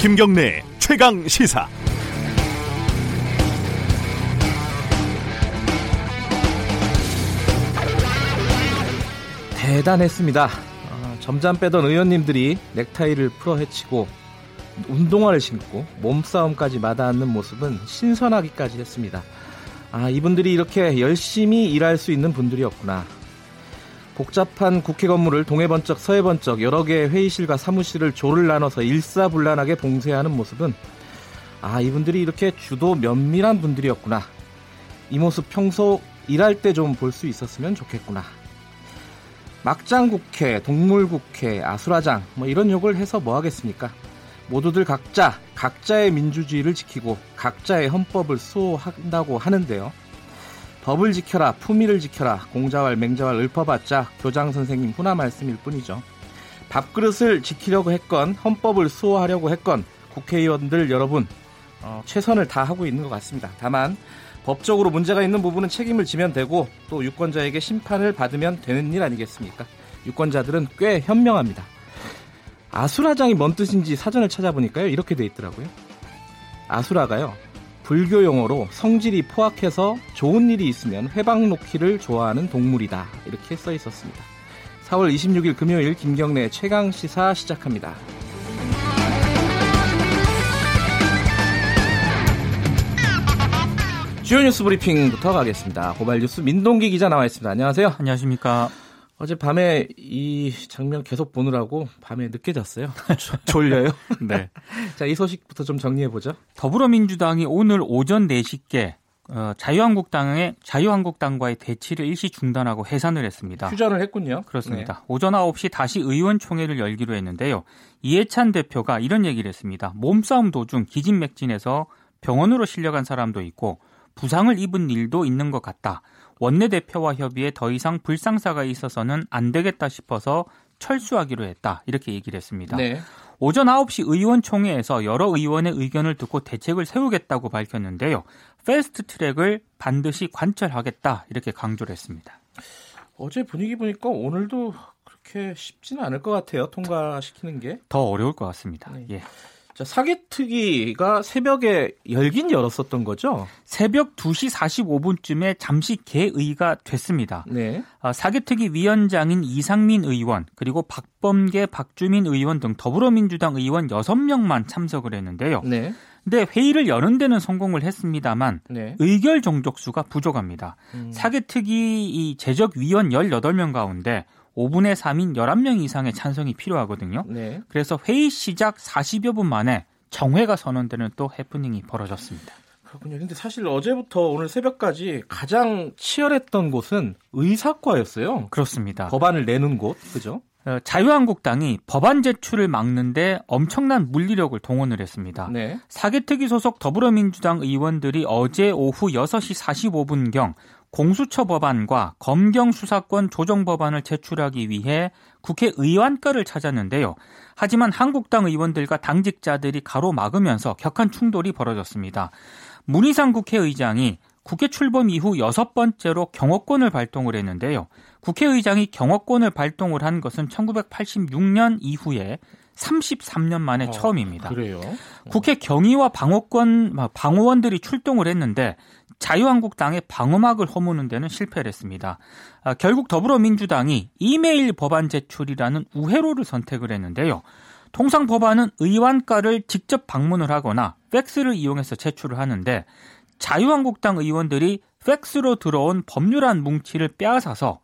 김경래 최강 시사. 대단했습니다. 어, 점잠 빼던 의원님들이 넥타이를 풀어 헤치고 운동화를 신고 몸싸움까지 마다앉는 모습은 신선하기까지 했습니다. 아, 이분들이 이렇게 열심히 일할 수 있는 분들이었구나. 복잡한 국회 건물을 동해 번쩍 서해 번쩍 여러 개의 회의실과 사무실을 조를 나눠서 일사불란하게 봉쇄하는 모습은 아 이분들이 이렇게 주도 면밀한 분들이었구나 이 모습 평소 일할 때 좀 볼 수 있었으면 좋겠구나 막장 국회, 동물 국회, 아수라장 뭐 이런 욕을 해서 뭐 하겠습니까? 모두들 각자 각자의 민주주의를 지키고 각자의 헌법을 수호한다고 하는데요. 법을 지켜라, 품위를 지켜라, 공자왈, 맹자왈 읊어봤자 교장 선생님 훈화 말씀일 뿐이죠. 밥그릇을 지키려고 했건 헌법을 수호하려고 했건 국회의원들 여러분 어, 최선을 다하고 있는 것 같습니다. 다만 법적으로 문제가 있는 부분은 책임을 지면 되고 또 유권자에게 심판을 받으면 되는 일 아니겠습니까? 유권자들은 꽤 현명합니다. 아수라장이 뭔 뜻인지 사전을 찾아보니까요 이렇게 돼 있더라고요. 아수라가요 불교 용어로 성질이 포악해서 좋은 일이 있으면 회방 놓기를 좋아하는 동물이다. 이렇게 써 있었습니다. 4월 26일 금요일 김경래 최강 시사 시작합니다. 주요 뉴스 브리핑부터 가겠습니다. 고발 뉴스 민동기 기자 나와 있습니다. 안녕하세요. 안녕하십니까. 어제 밤에 이 장면 계속 보느라고 밤에 늦게 잤어요. 졸려요? 네. 자, 이 소식부터 좀 정리해 보죠. 더불어민주당이 오늘 오전 4시께 어, 자유한국당의 자유한국당과의 대치를 일시 중단하고 해산을 했습니다. 휴전을 했군요. 그렇습니다. 네. 오전 9시 다시 의원총회를 열기로 했는데요. 이해찬 대표가 이런 얘기를 했습니다. 몸싸움 도중 기진맥진해서 병원으로 실려간 사람도 있고 부상을 입은 일도 있는 것 같다. 원내대표와 협의에 더 이상 불상사가 있어서는 안 되겠다 싶어서 철수하기로 했다. 이렇게 얘기를 했습니다. 네. 오전 9시 의원총회에서 여러 의원의 의견을 듣고 대책을 세우겠다고 밝혔는데요. 패스트 트랙을 반드시 관철하겠다. 이렇게 강조를 했습니다. 어제 분위기 보니까 오늘도 그렇게 쉽지는 않을 것 같아요. 통과시키는 게. 더 어려울 것 같습니다. 네. 예. 자, 사개특위가 새벽에 열긴 열었었던 거죠? 새벽 2시 45분쯤에 잠시 개의가 됐습니다. 네. 아, 사개특위 위원장인 이상민 의원, 그리고 박범계, 박주민 의원 등 더불어민주당 의원 6명만 참석을 했는데요. 네. 근데 회의를 여는 데는 성공을 했습니다만 네. 의결 정족수가 부족합니다. 음. 사개특위 이 제적 위원 18명 가운데 5분의 3인 11명 이상의 찬성이 필요하거든요. 네. 그래서 회의 시작 40여 분 만에 정회가 선언되는 또 해프닝이 벌어졌습니다. 그렇군요. 근데 사실 어제부터 오늘 새벽까지 가장 치열했던 곳은 의사과였어요. 그렇습니다. 법안을 내는 곳, 그죠? 어, 자유한국당이 법안 제출을 막는데 엄청난 물리력을 동원을 했습니다. 네. 사개특위 소속 더불어민주당 의원들이 어제 오후 6시 45분경 공수처 법안과 검경 수사권 조정 법안을 제출하기 위해 국회 의원과를 찾았는데요. 하지만 한국당 의원들과 당직자들이 가로막으면서 격한 충돌이 벌어졌습니다. 문희상 국회의장이 국회 출범 이후 여섯 번째로 경호권을 발동을 했는데요. 국회의장이 경호권을 발동을 한 것은 1986년 이후에 33년 만에 어, 처음입니다. 그래요? 국회 경위와 방어권 방어원들이 출동을 했는데 자유한국당의 방어막을 허무는 데는 실패를 했습니다. 아, 결국 더불어민주당이 이메일 법안 제출이라는 우회로를 선택을 했는데요. 통상 법안은 의원과를 직접 방문을 하거나 팩스를 이용해서 제출을 하는데 자유한국당 의원들이 팩스로 들어온 법률안 뭉치를 빼앗아서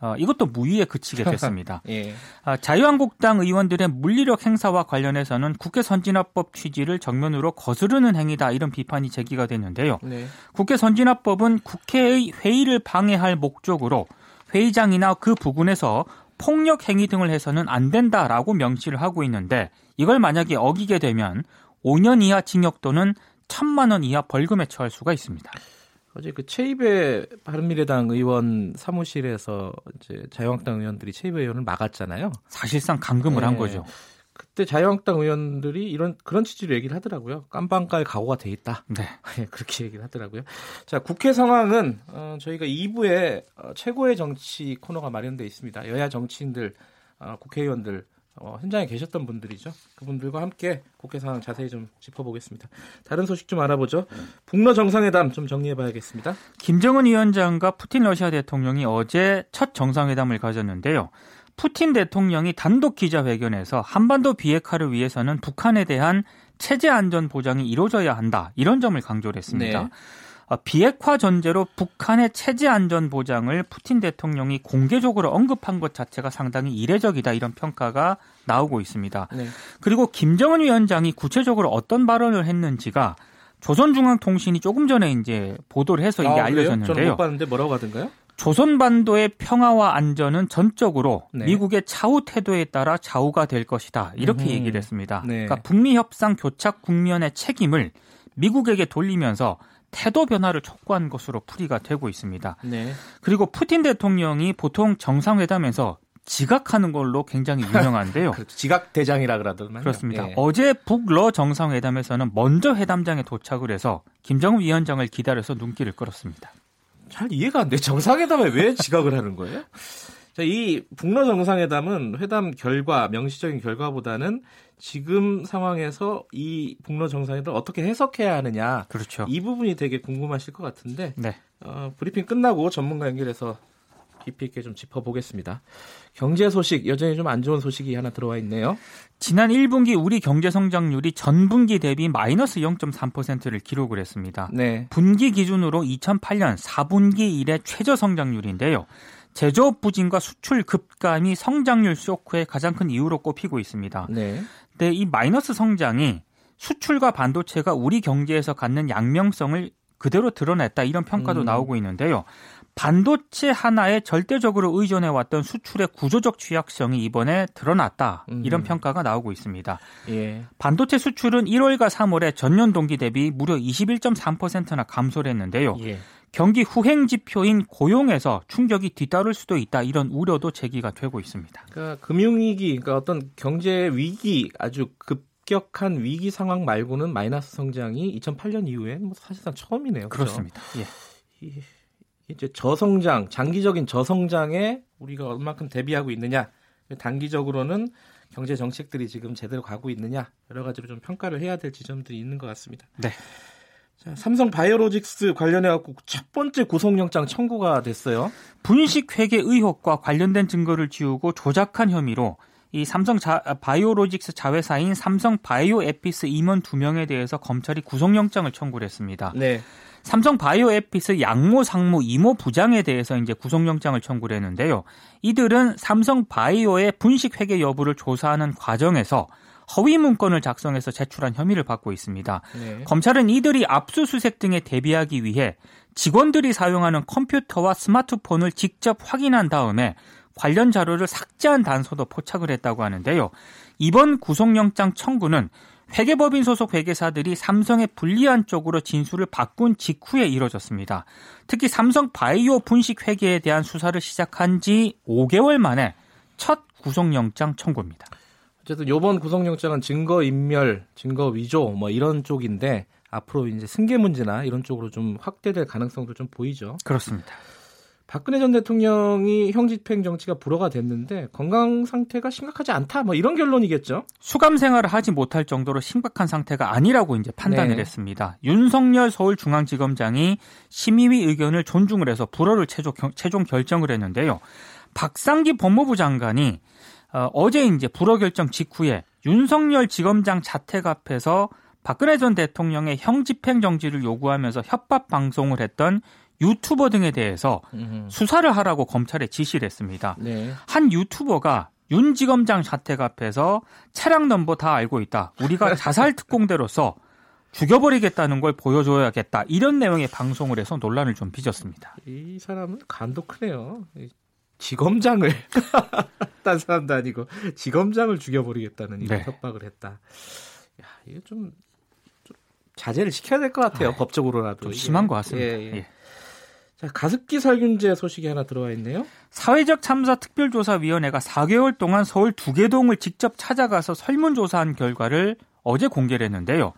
어, 이것도 무위에 그치게 됐습니다. 예. 아, 자유한국당 의원들의 물리력 행사와 관련해서는 국회 선진화법 취지를 정면으로 거스르는 행위다 이런 비판이 제기가 됐는데요. 네. 국회 선진화법은 국회의 회의를 방해할 목적으로 회의장이나 그 부근에서 폭력 행위 등을 해서는 안 된다라고 명시를 하고 있는데 이걸 만약에 어기게 되면 5년 이하 징역 또는 1천만 원 이하 벌금에 처할 수가 있습니다. 어제 그 체입의 바른미래당 의원 사무실에서 이제 자유한국당 의원들이 체입의 의원을 막았잖아요. 사실상 감금을 네. 한 거죠. 그때 자유한국당 의원들이 이런 그런 취지로 얘기를 하더라고요. 깜빵갈 각오가 돼 있다. 네. 예, 그렇게 얘기를 하더라고요. 자, 국회 상황은 어, 저희가 2부에 어, 최고의 정치 코너가 마련돼 있습니다. 여야 정치인들, 어, 국회의원들 어, 현장에 계셨던 분들이죠. 그분들과 함께 국회 상황 자세히 좀 짚어보겠습니다. 다른 소식 좀 알아보죠. 북러 정상회담 좀 정리해봐야겠습니다. 김정은 위원장과 푸틴 러시아 대통령이 어제 첫 정상회담을 가졌는데요. 푸틴 대통령이 단독 기자회견에서 한반도 비핵화를 위해서는 북한에 대한 체제 안전 보장이 이루어져야 한다 이런 점을 강조를 했습니다. 네. 어, 비핵화 전제로 북한의 체제 안전 보장을 푸틴 대통령이 공개적으로 언급한 것 자체가 상당히 이례적이다 이런 평가가 나오고 있습니다. 네. 그리고 김정은 위원장이 구체적으로 어떤 발언을 했는지가 조선중앙통신이 조금 전에 이제 보도를 해서 이게 아, 알려졌는데요. 저는 못 봤는데 뭐라고 하던가요? 조선반도의 평화와 안전은 전적으로 네. 미국의 차후 태도에 따라 좌우가 될 것이다. 이렇게 음. 얘기를 했습니다. 네. 그러니까 북미 협상 교착 국면의 책임을 미국에게 돌리면서 태도 변화를 촉구한 것으로 풀이가 되고 있습니다. 네. 그리고 푸틴 대통령이 보통 정상회담에서 지각하는 걸로 굉장히 유명한데요. 그렇죠. 지각 대장이라 그러더만요. 그렇습니다. 예. 어제 북러 정상회담에서는 먼저 회담장에 도착을 해서 김정은 위원장을 기다려서 눈길을 끌었습니다. 잘 이해가 안 돼. 정상회담에 왜 지각을 하는 거예요? 자, 이 북러 정상회담은 회담 결과, 명시적인 결과보다는 지금 상황에서 이 북러 정상회담을 어떻게 해석해야 하느냐. 그렇죠. 이 부분이 되게 궁금하실 것 같은데. 네. 어, 브리핑 끝나고 전문가 연결해서 깊이 있게 좀 짚어보겠습니다. 경제 소식 여전히 좀 안 좋은 소식이 하나 들어와 있네요. 지난 1분기 우리 경제 성장률이 전분기 대비 마이너스 0.3%를 기록을 했습니다. 네. 분기 기준으로 2008년 4분기 이래 최저 성장률인데요. 제조업 부진과 수출 급감이 성장률 쇼크의 가장 큰 이유로 꼽히고 있습니다. 네. 근데 이 마이너스 성장이 수출과 반도체가 우리 경제에서 갖는 양명성을 그대로 드러냈다 이런 평가도 음. 나오고 있는데요. 반도체 하나에 절대적으로 의존해 왔던 수출의 구조적 취약성이 이번에 드러났다. 이런 음. 평가가 나오고 있습니다. 예. 반도체 수출은 1월과 3월에 전년 동기 대비 무려 21.3%나 감소를 했는데요. 예. 경기 후행 지표인 고용에서 충격이 뒤따를 수도 있다. 이런 우려도 제기가 되고 있습니다. 그러니까 금융위기, 그러니까 어떤 경제 위기 아주 급격한 위기 상황 말고는 마이너스 성장이 2008년 이후에 뭐 사실상 처음이네요. 그렇죠? 그렇습니다. 예. 이제 저성장, 장기적인 저성장에 우리가 얼마큼 대비하고 있느냐, 단기적으로는 경제 정책들이 지금 제대로 가고 있느냐 여러 가지로 좀 평가를 해야 될 지점들이 있는 것 같습니다. 네. 자, 삼성 바이오로직스 관련해 갖고 첫 번째 구속영장 청구가 됐어요. 분식 회계 의혹과 관련된 증거를 지우고 조작한 혐의로 이 삼성 자, 바이오로직스 자회사인 삼성 바이오에피스 임원 두 명에 대해서 검찰이 구속영장을 청구를 했습니다. 네. 삼성 바이오에피스 양모 상무 이모 부장에 대해서 이제 구속영장을 청구를 했는데요. 이들은 삼성 바이오의 분식 회계 여부를 조사하는 과정에서 허위 문건을 작성해서 제출한 혐의를 받고 있습니다. 네. 검찰은 이들이 압수수색 등에 대비하기 위해 직원들이 사용하는 컴퓨터와 스마트폰을 직접 확인한 다음에 관련 자료를 삭제한 단서도 포착을 했다고 하는데요. 이번 구속영장 청구는 회계법인 소속 회계사들이 삼성의 불리한 쪽으로 진술을 바꾼 직후에 이뤄졌습니다. 특히 삼성 바이오 분식 회계에 대한 수사를 시작한 지 5개월 만에 첫 구속영장 청구입니다. 어쨌든 이번 구속영장은 증거 인멸, 증거 위조 뭐 이런 쪽인데 앞으로 이제 승계 문제나 이런 쪽으로 좀 확대될 가능성도 좀 보이죠. 그렇습니다. 박근혜 전 대통령이 형집행 정치가 불어가 됐는데 건강 상태가 심각하지 않다 뭐 이런 결론이겠죠. 수감 생활을 하지 못할 정도로 심각한 상태가 아니라고 이제 판단을 네. 했습니다. 윤석열 서울중앙지검장이 심의위 의견을 존중을 해서 불허를 최종, 최종 결정을 했는데요. 박상기 법무부 장관이 어, 어제 이제 불허 결정 직후에 윤석열 지검장 자택 앞에서 박근혜 전 대통령의 형 집행 정지를 요구하면서 협박 방송을 했던 유튜버 등에 대해서 음흠. 수사를 하라고 검찰에 지시를 했습니다. 네. 한 유튜버가 윤 지검장 자택 앞에서 차량 넘버 다 알고 있다. 우리가 자살 특공대로서 죽여버리겠다는 걸 보여줘야겠다. 이런 내용의 방송을 해서 논란을 좀 빚었습니다. 이 사람은 간도 크네요. 지검장을 딴 사람도 아니고 지검장을 죽여버리겠다는 이런 네. 협박을 했다. 야, 이거 좀, 좀 자제를 시켜야 될 것 같아요. 아, 법적으로라도. 좀 심한 것 같습니다. 예, 예. 예. 자, 가습기 살균제 소식이 하나 들어와 있네요. 사회적 참사 특별조사위원회가 4개월 동안 서울 두개동을 직접 찾아가서 설문조사한 결과를 어제 공개를 했는데요.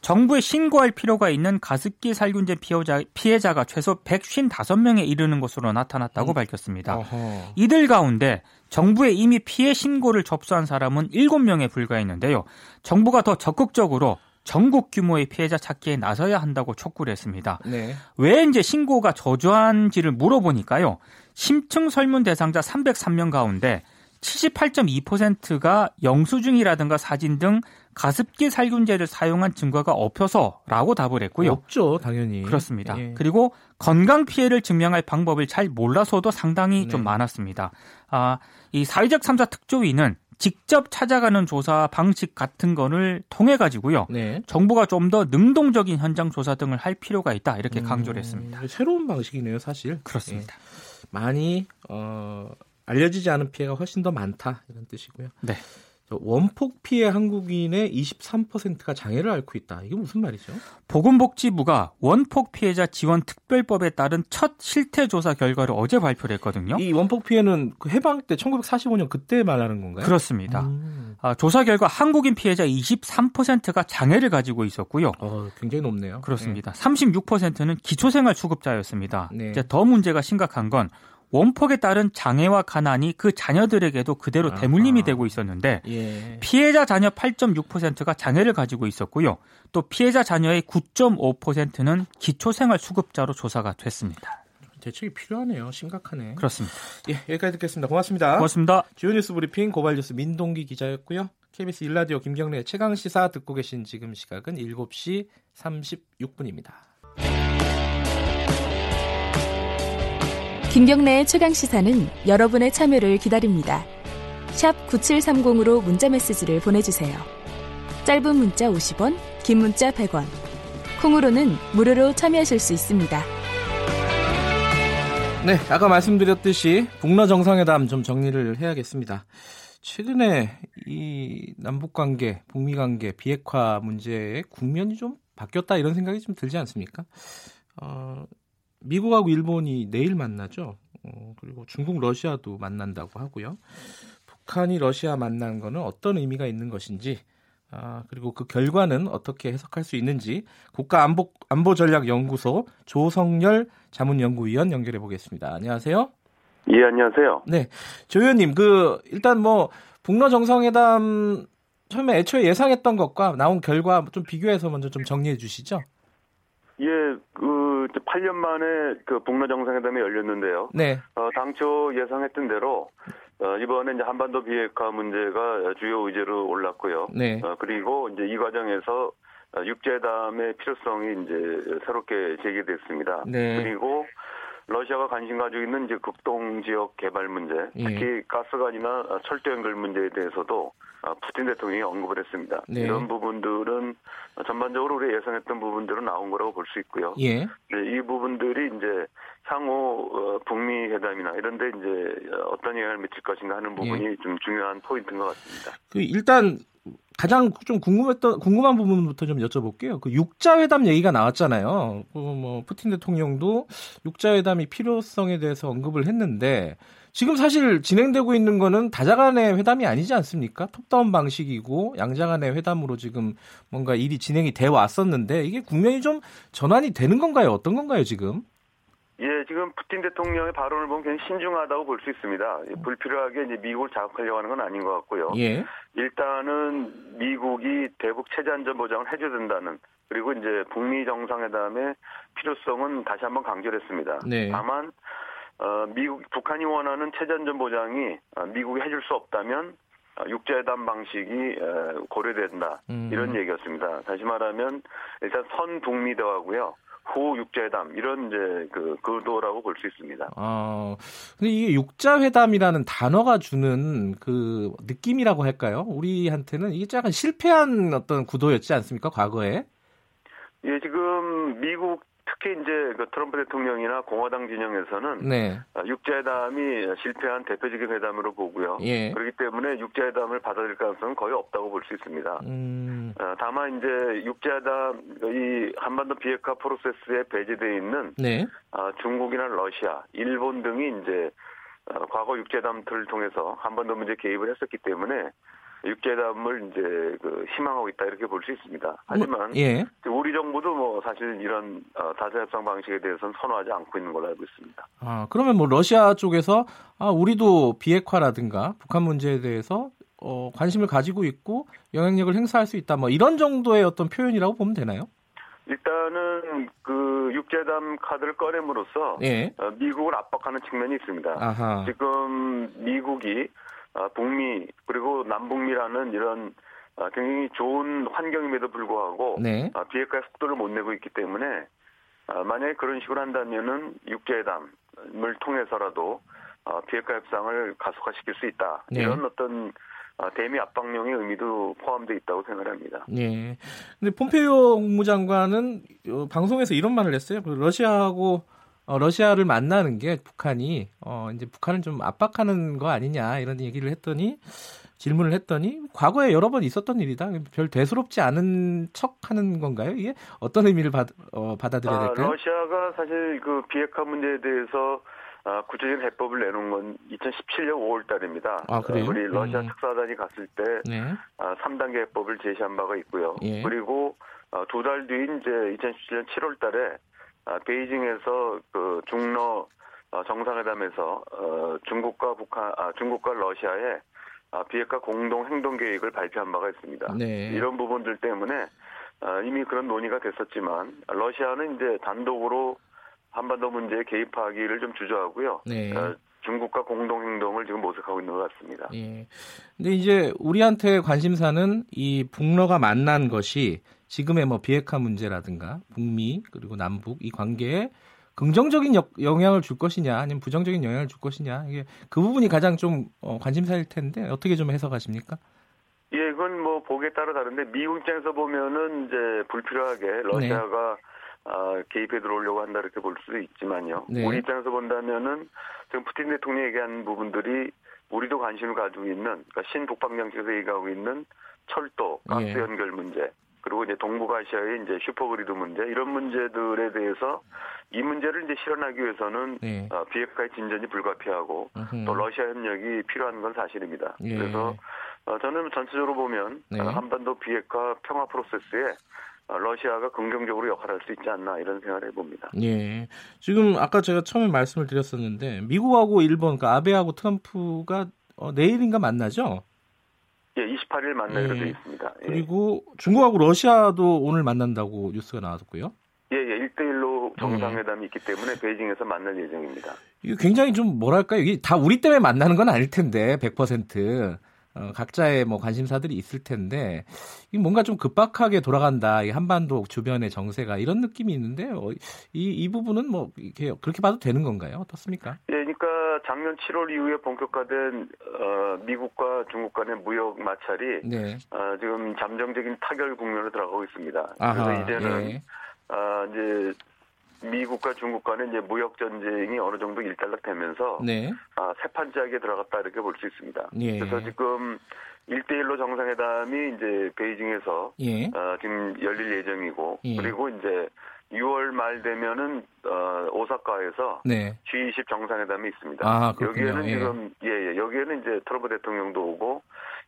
정부에 신고할 필요가 있는 가습기 살균제 피해자, 피해자가 최소 155명에 이르는 것으로 나타났다고 음. 밝혔습니다. 어허. 이들 가운데 정부에 이미 피해 신고를 접수한 사람은 7명에 불과했는데요. 정부가 더 적극적으로 전국 규모의 피해자 찾기에 나서야 한다고 촉구를 했습니다. 네. 왜 이제 신고가 저조한지를 물어보니까요. 심층 설문 대상자 303명 가운데 78.2%가 영수증이라든가 사진 등 가습기 살균제를 사용한 증거가 없어서라고 답을 했고요. 없죠, 당연히. 그렇습니다. 예. 그리고 건강 피해를 증명할 방법을 잘 몰라서도 상당히 네. 좀 많았습니다. 아, 이 사회적 참사 특조위는 직접 찾아가는 조사 방식 같은 거를 통해 가지고요. 네. 정부가 좀 더 능동적인 현장 조사 등을 할 필요가 있다 이렇게 음, 강조를 했습니다. 새로운 방식이네요, 사실. 그렇습니다. 예. 많이 어, 알려지지 않은 피해가 훨씬 더 많다 이런 뜻이고요. 네. 원폭 피해 한국인의 23%가 장애를 앓고 있다. 이게 무슨 말이죠? 보건복지부가 원폭 피해자 지원 특별법에 따른 첫 실태 조사 결과를 어제 발표를 했거든요. 이 원폭 피해는 그 해방 때 1945년 그때 말하는 건가요? 그렇습니다. 음. 아, 조사 결과 한국인 피해자 23%가 장애를 가지고 있었고요. 어, 굉장히 높네요. 그렇습니다. 네. 36%는 기초생활 수급자였습니다. 네. 이제 더 문제가 심각한 건 원폭에 따른 장애와 가난이 그 자녀들에게도 그대로 대물림이 되고 있었는데 예. 피해자 자녀 8.6%가 장애를 가지고 있었고요. 또 피해자 자녀의 9.5%는 기초생활 수급자로 조사가 됐습니다. 대책이 필요하네요. 심각하네. 그렇습니다. 예, 여기까지 듣겠습니다. 고맙습니다. 고맙습니다. 주요 뉴스 브리핑 고발뉴스 민동기 기자였고요. KBS 일라디오 김경래 최강 시사 듣고 계신 지금 시각은 7시 36분입니다. 김경래의 최강 시사는 여러분의 참여를 기다립니다. 9730으로 문자 메시지를 보내주세요. 짧은 문자 50원, 긴 문자 100원. 콩으로는 무료로 참여하실 수 있습니다. 네, 아까 말씀드렸듯이 북러 정상회담 좀 정리를 해야겠습니다. 최근에 이 남북 관계, 북미 관계 비핵화 문제에 국면이 좀 바뀌었다 이런 생각이 좀 들지 않습니까? 어, 미국하고 일본이 내일 만나죠. 어, 그리고 중국, 러시아도 만난다고 하고요. 북한이 러시아 만난 거는 어떤 의미가 있는 것인지, 아, 그리고 그 결과는 어떻게 해석할 수 있는지 국가 안보 안보 전략 연구소 조성열 자문 연구위원 연결해 보겠습니다. 안녕하세요. 예, 안녕하세요. 네, 조 의원님, 그 일단 뭐 북러 정상회담 처음에 애초에 예상했던 것과 나온 결과 좀 비교해서 먼저 좀 정리해 주시죠. 예, 그 8년 만에 그 북러 정상회담이 열렸는데요. 네. 어, 당초 예상했던 대로 어, 이번에 이제 한반도 비핵화 문제가 주요 의제로 올랐고요. 네. 어, 그리고 이제 이 과정에서 어, 육제담의 필요성이 이제 새롭게 제기됐습니다. 네. 그리고 러시아가 관심 가지고 있는 이제 극동 지역 개발 문제, 예. 특히 예. 가스관이나 철도 연결 문제에 대해서도 어, 푸틴 대통령이 언급을 했습니다. 네. 이런 부분들은 전반적으로 우리 예상했던 부분들은 나온 거라고 볼 수 있고요. 예. 이 부분들이 이제 향후 어, 북미 회담이나 이런데 이제 어떤 영향을 미칠 것인가 하는 부분이 예. 좀 중요한 포인트인 것 같습니다. 그 일단 가장 좀 궁금했던 궁금한 부분부터 좀 여쭤볼게요. 그 육자회담 얘기가 나왔잖아요. 그뭐 푸틴 대통령도 육자회담이 필요성에 대해서 언급을 했는데 지금 사실 진행되고 있는 거는 다자간의 회담이 아니지 않습니까? 톱다운 방식이고 양자간의 회담으로 지금 뭔가 일이 진행이 돼 왔었는데 이게 국면이 좀 전환이 되는 건가요? 어떤 건가요, 지금? 예, 지금 푸틴 대통령의 발언을 보면 굉장히 신중하다고 볼 수 있습니다. 불필요하게 이제 미국을 자극하려고 하는 건 아닌 것 같고요. 예. 일단은 미국이 대북 체제 안전 보장을 해줘야 된다는 그리고 이제 북미 정상회담의 필요성은 다시 한번 강조를 했습니다. 네. 다만 어, 미국 북한이 원하는 체제 안전 보장이 어, 미국이 해줄 수 없다면 어, 육자회담 방식이 고려된다 음. 이런 얘기였습니다. 다시 말하면 일단 선북미 대화고요. 후 육자회담 이런 이제 그 구도라고 볼 수 있습니다. 아 근데 이게 육자회담이라는 단어가 주는 그 느낌이라고 할까요? 우리한테는 이게 약간 실패한 어떤 구도였지 않습니까? 과거에? 예, 지금 미국 특히 이제 그 트럼프 대통령이나 공화당 진영에서는 네. 어, 육자회담이 실패한 대표적인 회담으로 보고요. 예. 그렇기 때문에 육자회담을 받아들일 가능성은 거의 없다고 볼 수 있습니다. 음. 어, 다만 이제 육자회담 이 한반도 비핵화 프로세스에 배제되어 있는 네. 어, 중국이나 러시아, 일본 등이 이제 과거 육자회담들을 통해서 한반도 문제 개입을 했었기 때문에 육재담을 이제 그 희망하고 있다 이렇게 볼 수 있습니다. 하지만 뭐, 예. 우리 정부도 뭐 사실 이런 어, 다자 협상 방식에 대해서는 선호하지 않고 있는 걸로 알고 있습니다. 아 그러면 뭐 러시아 쪽에서 아 우리도 비핵화라든가 북한 문제에 대해서 어, 관심을 가지고 있고 영향력을 행사할 수 있다 뭐 이런 정도의 어떤 표현이라고 보면 되나요? 일단은 그 육재담 카드를 꺼냄으로써 예. 어, 미국을 압박하는 측면이 있습니다. 아하. 지금 미국이 어, 북미 그리고 남북미라는 이런 어, 굉장히 좋은 환경임에도 불구하고 네. 비핵화의 속도를 못 내고 있기 때문에 만약에 그런 식으로 한다면은 육재담을 통해서라도 비핵화 협상을 가속화시킬 수 있다. 네. 이런 어떤 아, 대미 압박용의 의미도 포함되어 있다고 생각합니다. 예. 근데 폼페이오 국무장관은 어, 방송에서 이런 말을 했어요. 그 러시아하고 어, 러시아를 만나는 게 북한이 어, 이제 북한을 좀 압박하는 거 아니냐 이런 얘기를 했더니 질문을 했더니 과거에 여러 번 있었던 일이다. 별 대수롭지 않은 척하는 건가요? 이게 어떤 의미를 받, 어, 받아들여야 아, 될까요? 아, 러시아가 사실 그 비핵화 문제에 대해서 아, 구체적인 해법을 내놓은 건 2017년 5월 달입니다. 아, 그래요? 우리 러시아 음. 특사단이 갔을 때 네. 아, 3단계 해법을 제시한 바가 있고요. 예. 그리고 아, 두달 뒤인 이제 2017년 7월 달에 아, 베이징에서 그 중러 어, 정상회담에서 어, 중국과 북한, 아, 중국과 러시아의 아, 비핵화 공동 행동 계획을 발표한 바가 있습니다. 네. 이런 부분들 때문에 아, 이미 그런 논의가 됐었지만 러시아는 이제 단독으로 한반도 문제에 개입하기를 좀 주저하고요. 네. 어, 중국과 공동 행동을 지금 모색하고 있는 것 같습니다. 예. 근데 이제 우리한테 관심사는 이 북러가 만난 것이 지금의 뭐 비핵화 문제라든가 북미 그리고 남북 이 관계에 긍정적인 역, 영향을 줄 것이냐 아니면 부정적인 영향을 줄 것이냐 이게 그 부분이 가장 좀 어, 관심사일 텐데 어떻게 좀 해석하십니까? 예, 이건 뭐 보기에 따라 다른데 미국 입장에서 보면은 이제 불필요하게 러시아가 네. 어, 개입해 들어오려고 한다 이렇게 볼 수도 있지만요. 네. 우리 입장에서 본다면은 지금 푸틴 대통령이 얘기한 부분들이 우리도 관심을 가지고 있는 그러니까 신북방 정책에서 얘기하고 있는 철도, 가스 예. 연결 문제, 그리고 이제 동북아시아의 이제 슈퍼그리드 문제 이런 문제들에 대해서 이 문제를 이제 실현하기 위해서는 네. 어, 비핵화의 진전이 불가피하고 으흠. 또 러시아 협력이 필요한 건 사실입니다. 예. 그래서 어, 저는 전체적으로 보면 네. 한반도 비핵화 평화 프로세스에 어, 러시아가 긍정적으로 역할을 할수 있지 않나 이런 생각을 해봅니다. 예. 지금 아까 제가 처음에 말씀을 드렸었는데 미국하고 일본, 그러니까 아베하고 트럼프가 어, 내일인가 만나죠? 예, 28일 만나기로 예. 되어 있습니다. 예. 그리고 중국하고 러시아도 오늘 만난다고 뉴스가 나왔고요. 예, 예, 1대1로 정상회담이 예. 있기 때문에 베이징에서 만날 예정입니다. 이게 굉장히 좀 뭐랄까요? 이게 다 우리 때문에 만나는 건 아닐 텐데, 100%. 어, 각자의 뭐 관심사들이 있을 텐데 뭔가 좀 급박하게 돌아간다 이 한반도 주변의 정세가 이런 느낌이 있는데 어, 이, 이 부분은 뭐 이렇게 그렇게 봐도 되는 건가요? 어떻습니까? 예, 그러니까 작년 7월 이후에 본격화된 어, 미국과 중국 간의 무역 마찰이 네. 어, 지금 잠정적인 타결 국면으로 들어가고 있습니다. 아하, 그래서 이제는 예. 어, 이제 미국과 중국 간의 이제 무역 전쟁이 어느 정도 일단락되면서 네. 아, 새 판짜기에 들어갔다 이렇게 볼 수 있습니다. 예. 그래서 지금 1대1로 정상회담이 이제 베이징에서 예. 어, 지금 열릴 예정이고 예. 그리고 이제 6월 말 되면은 어, 오사카에서 네. G20 정상회담이 있습니다. 아, 여기에는 예. 지금 예, 예, 여기에는 이제 트럼프 대통령도 오고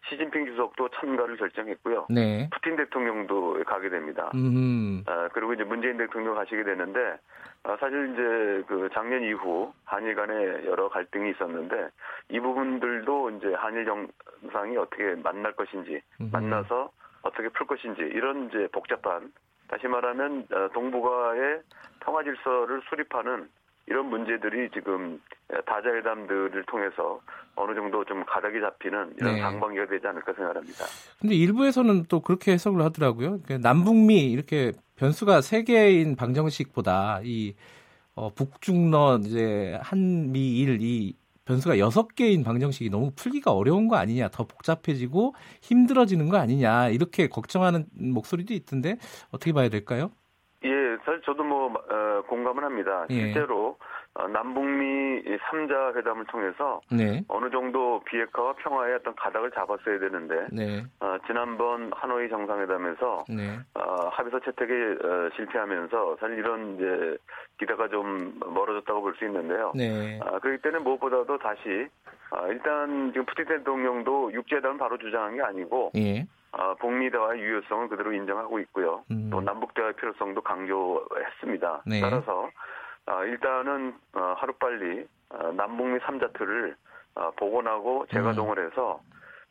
시진핑 주석도 참가를 결정했고요. 네. 푸틴 대통령도 가게 됩니다. 음. 아, 그리고 이제 문재인 대통령 가시게 되는데 아, 사실 이제 그 작년 이후 한일 간에 여러 갈등이 있었는데 이 부분들도 이제 한일 정상이 어떻게 만날 것인지 음. 만나서 어떻게 풀 것인지 이런 이제 복잡한 다시 말하면 어, 동북아의 평화 질서를 수립하는 이런 문제들이 지금 다자회담들을 통해서 어느 정도 좀 가닥이 잡히는 이런 네. 상반기가 되지 않을까 생각합니다. 근데 일부에서는 또 그렇게 해석을 하더라고요. 그 남북미 이렇게 변수가 세 개인 방정식보다 이 어, 북중러 이제 한미일 이 변수가 여섯 개인 방정식이 너무 풀기가 어려운 거 아니냐, 더 복잡해지고 힘들어지는 거 아니냐 이렇게 걱정하는 목소리도 있던데 어떻게 봐야 될까요? 예, 사실 저도 뭐 어, 공감을 합니다. 예. 실제로 어, 남북미 3자 회담을 통해서 네. 어느 정도 비핵화와 평화의 어떤 가닥을 잡았어야 되는데 네. 어, 지난번 하노이 정상회담에서 네. 어, 합의서 채택에 어, 실패하면서 사실 이런 이제 기대가 좀 멀어졌다고 볼 수 있는데요. 네. 아, 그렇기 때문에 무엇보다도 다시 아, 일단 지금 푸틴 대통령도 육지회담을 바로 주장한 게 아니고 예. 어, 북미 대화의 유효성을 그대로 인정하고 있고요. 음. 또 남북 대화의 필요성도 강조했습니다. 네. 따라서 어, 일단은 어, 하루빨리 어, 남북미 3자 틀을 어, 복원하고 재가동을 음. 해서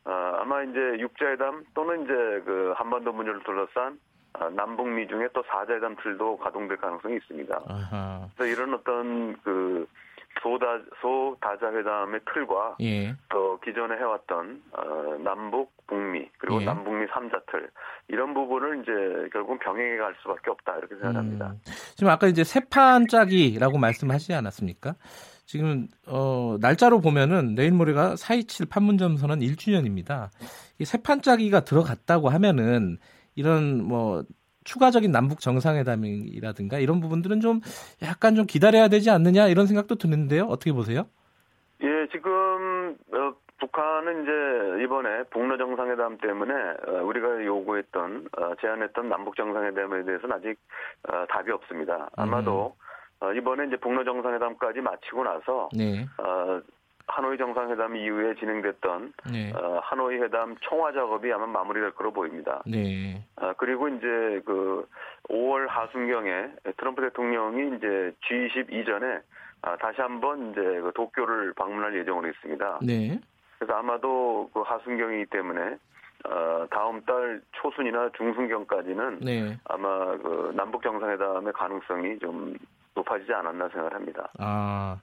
어, 아마 이제 육자회담 또는 이제 그 한반도 문제를 둘러싼 어, 남북미 중에 또 4자회담 틀도 가동될 가능성이 있습니다. 아하. 그래서 이런 어떤 그 소다 소다자 회담의 틀과 예. 또 기존에 해왔던 어, 남북 북미 그리고 예. 남북미 삼자틀 이런 부분을 이제 결국 병행해 갈 수밖에 없다 이렇게 생각합니다. 음. 지금 아까 이제 세판 짜기라고 말씀하시지 않았습니까? 지금 어, 날짜로 보면은 내일 모레가 4.27 판문점 선언 1주년입니다. 이 세판 짜기가 들어갔다고 하면은 이런 뭐 추가적인 남북 정상회담이라든가 이런 부분들은 좀 약간 좀 기다려야 되지 않느냐 이런 생각도 드는데요. 어떻게 보세요? 예, 지금 어, 북한은 이제 이번에 북러 정상회담 때문에 어, 우리가 요구했던 어, 제안했던 남북 정상회담에 대해서는 아직 어, 답이 없습니다. 아마도 음. 어, 이번에 이제 북러 정상회담까지 마치고 나서 네. 어, 하노이 정상회담 이후에 진행됐던 네. 어, 하노이 회담 총화 작업이 아마 마무리될 거로 보입니다. 네. 어, 그리고 이제 그 5월 하순경에 트럼프 대통령이 이제 G20 이전에 아, 다시 한번 이제 그 도쿄를 방문할 예정으로 있습니다. 네. 그래서 아마도 그 하순경이기 때문에 어, 다음 달 초순이나 중순경까지는 네. 아마 그 남북 정상회담의 가능성이 좀 높아지지 않았나 생각을 합니다. 아,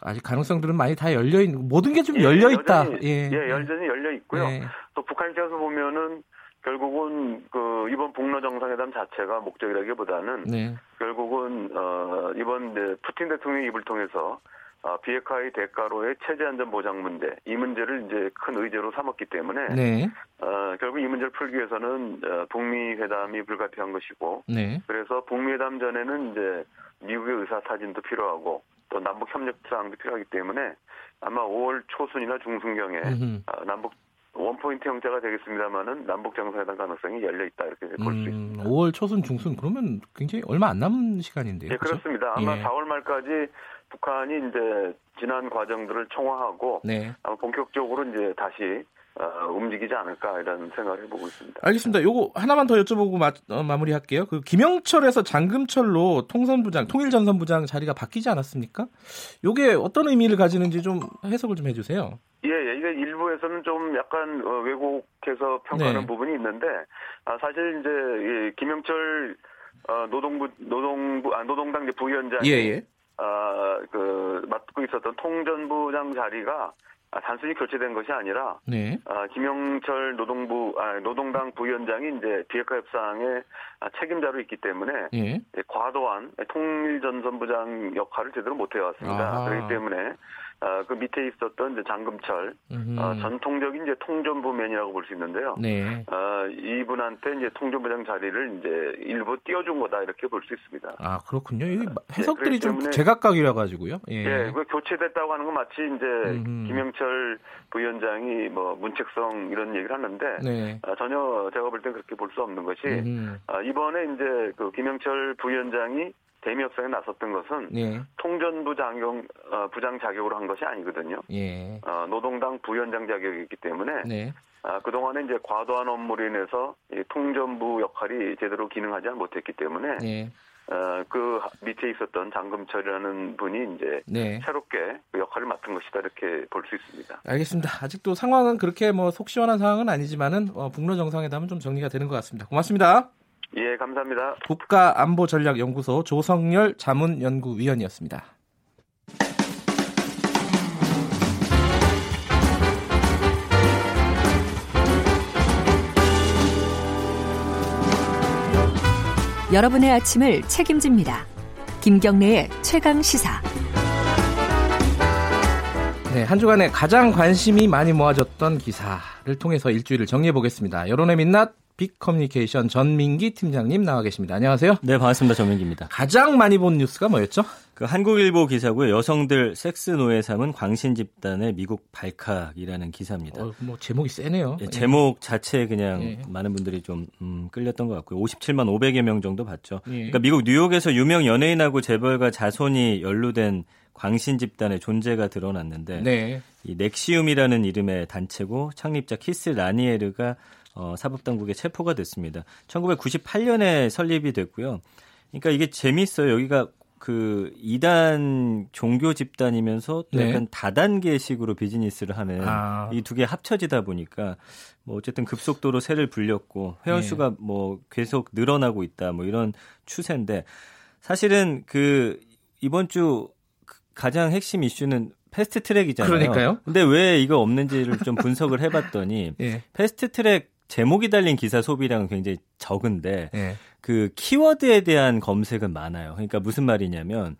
아직 가능성들은 많이 다 열려 있는 모든 게좀 예, 열려 있다. 예, 예, 여전히 열려 있고요. 예. 또 북한 입장에서 보면은 결국은 그 이번 북러 정상회담 자체가 목적이라기보다는 네. 결국은 어 이번 네, 푸틴 대통령 입을 통해서 어, 비핵화의 대가로의 체제 안전 보장 문제 이 문제를 이제 큰 의제로 삼았기 때문에 네. 어, 결국 이 문제를 풀기 위해서는 어, 북미 회담이 불가피한 것이고 네. 그래서 북미 회담 전에는 이제 미국의 의사 타진도 필요하고 또 남북 협력 사항도 필요하기 때문에 아마 5월 초순이나 중순경에 어, 남북 원포인트 형태가 되겠습니다만은 남북 정상회담 가능성이 열려 있다 이렇게 볼수 음, 있습니다. 5월 초순 중순 그러면 굉장히 얼마 안 남은 시간인데요. 네, 그렇죠? 그렇습니다 아마 예. 4월 말까지 북한이 이제 지난 과정들을 총화하고 네. 본격적으로 이제 다시 어, 움직이지 않을까 이런 생각을 해보고 있습니다. 알겠습니다. 요거 하나만 더 여쭤보고 마, 어, 마무리할게요. 그 김영철에서 장금철로 통선부장, 통일전선부장 자리가 바뀌지 않았습니까? 요게 어떤 의미를 가지는지 좀 해석을 좀 해주세요. 예, 예. 이게 일부에서는 좀 약간 어, 왜곡해서 평가하는 네. 부분이 있는데 아, 사실 이제 김영철 어, 노동부 노동부 아, 노동당 부위원장이 예, 예. 어, 그 맡고 있었던 통전부장 자리가 아, 단순히 교체된 것이 아니라 네. 아, 김영철 노동부 아, 노동당 부위원장이 이제 비핵화 협상의 아, 책임자로 있기 때문에 예. 과도한 통일전선부장 역할을 제대로 못 해왔습니다. 그렇기 때문에 어, 그 밑에 있었던 이제 장금철 어, 전통적인 이제 통전부맨이라고 볼 수 있는데요. 네. 어, 이분한테 이제 통전부장 자리를 이제 일부 띄워준 거다 이렇게 볼 수 있습니다. 아 그렇군요. 이 해석들이 네, 좀 제각각이라 가지고요. 예. 예, 그 교체됐다고 하는 건 마치 이제 음흠. 김영철 부위원장이 뭐 문책성 이런 얘기를 하는데 네. 아, 전혀 제가 볼 땐 그렇게 볼 수 없는 것이 아, 이번에 이제 그 김영철 부위원장이 대미 협상에 나섰던 것은 예. 통전부 장용 어, 부장 자격으로 한 것이 아니거든요. 예. 어, 노동당 부위원장 자격이기 때문에 네. 아, 그동안에 이제 과도한 업무로 인해서 이 통전부 역할이 제대로 기능하지 못했기 때문에 예. 어, 그 밑에 있었던 장금철이라는 분이 이제 네. 새롭게 그 역할을 맡은 것이다 이렇게 볼 수 있습니다. 알겠습니다. 아직도 상황은 그렇게 뭐 속 시원한 상황은 아니지만은 어, 북러 정상회담은 좀 정리가 되는 것 같습니다. 고맙습니다. 예, 감사합니다. 국가안보전략연구소 조성열 자문연구위원이었습니다. 여러분의 아침을 책임집니다. 김경래의 최강 시사. 네, 한 주간에 가장 관심이 많이 모아졌던 기사를 통해서 일주일을 정리해 보겠습니다. 여론의 민낯 빅 커뮤니케이션 전민기 팀장님 나와 계십니다. 안녕하세요. 네, 반갑습니다. 전민기입니다. 가장 많이 본 뉴스가 뭐였죠? 그 한국일보 기사고요. 여성들 섹스 노예 삼은 광신 집단의 미국 발칵이라는 기사입니다. 어, 뭐 제목이 세네요. 예, 제목 자체에 그냥 예. 많은 분들이 좀 음, 끌렸던 것 같고요. 57만 500여 명 정도 봤죠. 예. 그러니까 미국 뉴욕에서 유명 연예인하고 재벌가 자손이 연루된 광신 집단의 존재가 드러났는데 네. 이 넥시움이라는 이름의 단체고 창립자 키스 라니에르가 어, 사법당국에 체포가 됐습니다. 1998년에 설립이 됐고요. 그러니까 이게 재미있어요. 여기가 그 이단 종교 집단이면서 또 네. 약간 다단계식으로 비즈니스를 하는 아. 이두 개 합쳐지다 보니까 뭐 어쨌든 급속도로 세를 불렸고 회원 네. 수가 네. 뭐 계속 늘어나고 있다 뭐 이런 추세인데 사실은 그 이번 주 가장 핵심 이슈는 패스트 트랙이잖아요. 그러니까요. 근데 왜 이거 없는지를 좀 분석을 해봤더니 예. 패스트 트랙 제목이 달린 기사 소비량은 굉장히 적은데 예. 그 키워드에 대한 검색은 많아요. 그러니까 무슨 말이냐면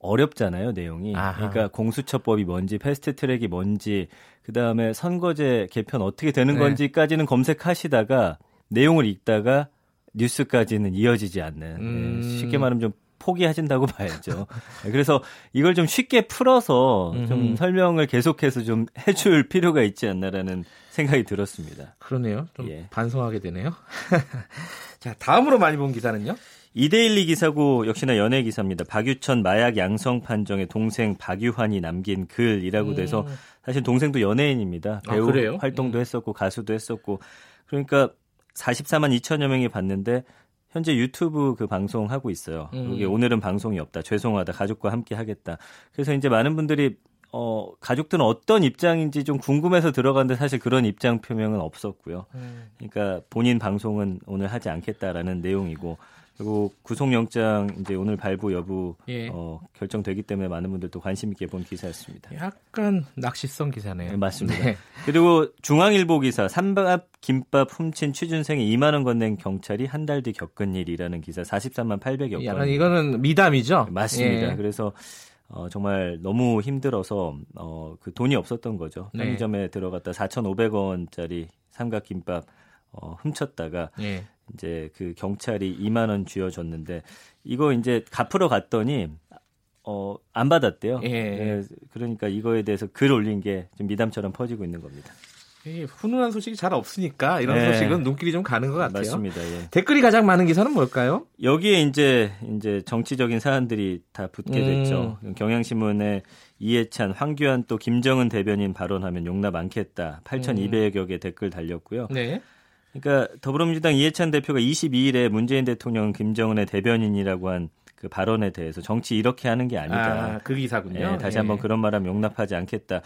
어렵잖아요, 내용이. 아하. 그러니까 공수처법이 뭔지, 패스트 트랙이 뭔지, 그 다음에 선거제 개편 어떻게 되는 네. 건지까지는 검색하시다가 내용을 읽다가 뉴스까지는 이어지지 않는. 음. 네, 쉽게 말하면 좀 포기하신다고 봐야죠. 네, 그래서 이걸 좀 쉽게 풀어서 좀 음. 설명을 계속해서 좀 해줄 필요가 있지 않나라는 생각이 들었습니다. 그러네요. 좀 예. 반성하게 되네요. 자, 다음으로 많이 본 기사는요? 이데일리 기사고 역시나 연예 기사입니다. 박유천 마약 양성 판정의 동생 박유환이 남긴 글이라고 음. 돼서 사실 동생도 연예인입니다. 아, 배우 아, 활동도 음. 했었고 가수도 했었고 그러니까 44만 2천여 명이 봤는데 현재 유튜브 그 방송 하고 있어요. 음. 여기 오늘은 방송이 없다. 죄송하다. 가족과 함께 하겠다. 그래서 이제 많은 분들이 어, 가족들은 어떤 입장인지 좀 궁금해서 들어갔는데 사실 그런 입장 표명은 없었고요. 음. 그러니까 본인 방송은 오늘 하지 않겠다라는 내용이고 그리고 구속영장 이제 오늘 발부 여부 예. 어, 결정되기 때문에 많은 분들도 관심 있게 본 기사였습니다. 약간 낚시성 기사네요. 네, 맞습니다. 네. 그리고 중앙일보 기사 삼밥 김밥 훔친 취준생이 2만 원 건넨 경찰이 한 달 뒤 겪은 일이라는 기사 43만 800여 건. 이거는 미담이죠. 맞습니다. 예. 그래서 어, 정말 너무 힘들어서 어, 그 돈이 없었던 거죠. 네. 편의점에 들어갔다 4,500원짜리 삼각김밥 어, 훔쳤다가 예. 이제 그 경찰이 2만 원 쥐어줬는데 이거 이제 갚으러 갔더니 어, 안 받았대요. 예. 네, 그러니까 이거에 대해서 글 올린 게 좀 미담처럼 퍼지고 있는 겁니다. 예, 훈훈한 소식이 잘 없으니까 이런 네. 소식은 눈길이 좀 가는 것 같아요. 맞습니다. 예. 댓글이 가장 많은 기사는 뭘까요? 여기에 이제 이제 정치적인 사안들이 다 붙게 음. 됐죠. 경향신문에 이해찬, 황교안 또 김정은 대변인 발언하면 용납 않겠다. 8,200여 개 댓글 달렸고요. 네. 그러니까 더불어민주당 이해찬 대표가 22일에 문재인 대통령 김정은의 대변인이라고 한 그 발언에 대해서 정치 이렇게 하는 게 아니다. 아, 그 기사군요. 네, 다시 예. 한번 그런 말하면 용납하지 않겠다.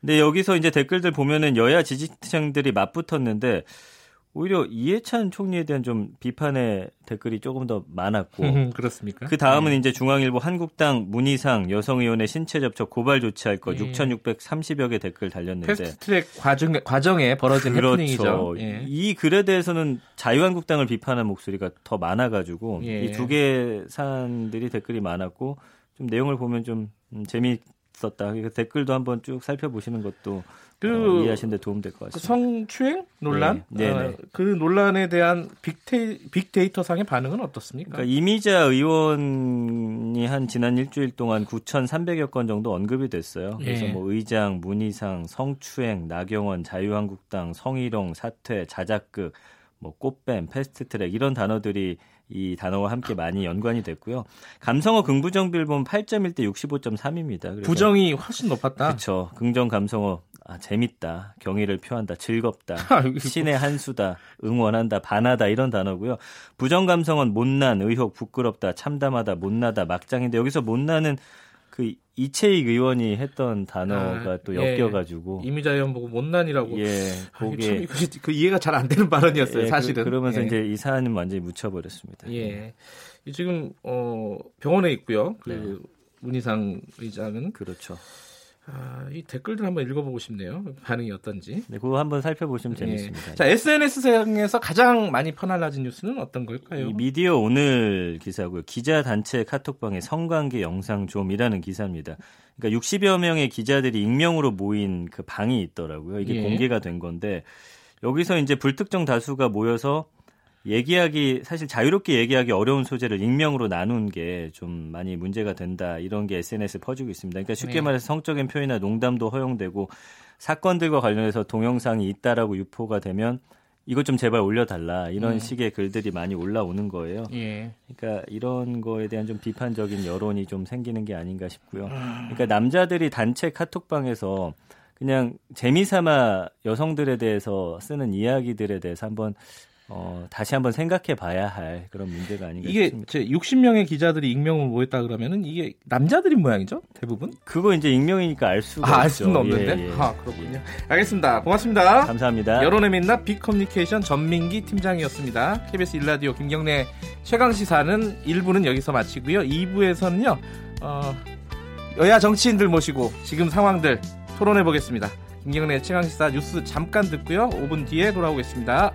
근데 여기서 이제 댓글들 보면은 여야 지지층들이 맞붙었는데 오히려 이해찬 총리에 대한 좀 비판의 댓글이 조금 더 많았고 그렇습니까? 그 다음은 네. 이제 중앙일보 한국당 문희상 여성의원의 신체 접촉 고발 조치할 것 네. 6,630여 개 댓글 달렸는데 패스트트랙 과정 과정에 벌어진 그렇죠. 해프닝이죠. 예. 이 글에 대해서는 자유한국당을 비판하는 목소리가 더 많아가지고 예. 이두 개 사안들이 댓글이 많았고 좀 내용을 보면 좀 음, 재미 있었다. 그러니까 댓글도 한번 쭉 살펴보시는 것도 그 어, 이해하시는 데 도움 될 것 같습니다. 성추행 논란? 네. 네, 어, 그 논란에 대한 빅테, 빅데이 터 상의 반응은 어떻습니까? 그러니까 이미자 의원이 한 지난 일주일 동안 9,300여 건 정도 언급이 됐어요. 그래서 예. 뭐 의장, 문희상, 성추행, 나경원, 자유한국당, 성희롱, 사퇴, 자작극, 뭐 꽃뱀, 패스트트랙 이런 단어들이 이 단어와 함께 많이 연관이 됐고요. 감성어 긍부정 빌본 8.1 대 65.3입니다. 부정이 훨씬 높았다. 그렇죠. 긍정 감성어 아, 재밌다, 경의를 표한다, 즐겁다, 신의 한수다, 응원한다, 반하다 이런 단어고요. 부정 감성은 못난, 의혹, 부끄럽다, 참담하다, 못나다, 막장인데 여기서 못나는 그 이채익 의원이 했던 단어가 아, 또 예. 엮여가지고 예. 이미자 의원 보고 못난이라고 예 그게 아, 그 이해가 잘 안 되는 발언이었어요 예, 그, 사실은 그, 러면서 예. 이제 이 사안은 완전히 묻혀버렸습니다. 예 지금 어 병원에 있고요 그 네. 문희상 의장은 그렇죠. 아, 이 댓글들 한번 읽어보고 싶네요. 반응이 어떤지. 네, 그거 한번 살펴보시면 예. 재밌습니다. 자, SNS상에서 가장 많이 퍼날라진 뉴스는 어떤 걸까요? 미디어 오늘 기사고요. 기자 단체 카톡방에 성관계 영상 좀이라는 기사입니다. 그러니까 60여 명의 기자들이 익명으로 모인 그 방이 있더라고요. 이게 예. 공개가 된 건데 여기서 이제 불특정 다수가 모여서 얘기하기 사실 자유롭게 얘기하기 어려운 소재를 익명으로 나눈 게 좀 많이 문제가 된다 이런 게 SNS에 퍼지고 있습니다. 그러니까 쉽게 네. 말해서 성적인 표현이나 농담도 허용되고 사건들과 관련해서 동영상이 있다라고 유포가 되면 이것 좀 제발 올려달라 이런 음. 식의 글들이 많이 올라오는 거예요. 예. 그러니까 이런 거에 대한 좀 비판적인 여론이 좀 생기는 게 아닌가 싶고요. 음. 그러니까 남자들이 단체 카톡방에서 그냥 재미삼아 여성들에 대해서 쓰는 이야기들에 대해서 한번 어, 다시 한번 생각해 봐야 할 그런 문제가 아닌가 이게 싶습니다. 이게 60명의 기자들이 익명으로 모였다 그러면은 이게 남자들인 모양이죠? 대부분? 그거 이제 익명이니까 알 수가 아, 알 수는 없는데. 예, 예. 아, 그렇군요. 예. 알겠습니다. 고맙습니다. 감사합니다. 여론의 민낯 빅커뮤니케이션 전민기 팀장이었습니다. KBS 일라디오 김경래 최강 시사는 1부는 여기서 마치고요. 2부에서는요. 어, 여야 정치인들 모시고 지금 상황들 토론해 보겠습니다. 김경래 최강 시사 뉴스 잠깐 듣고요. 5분 뒤에 돌아오겠습니다.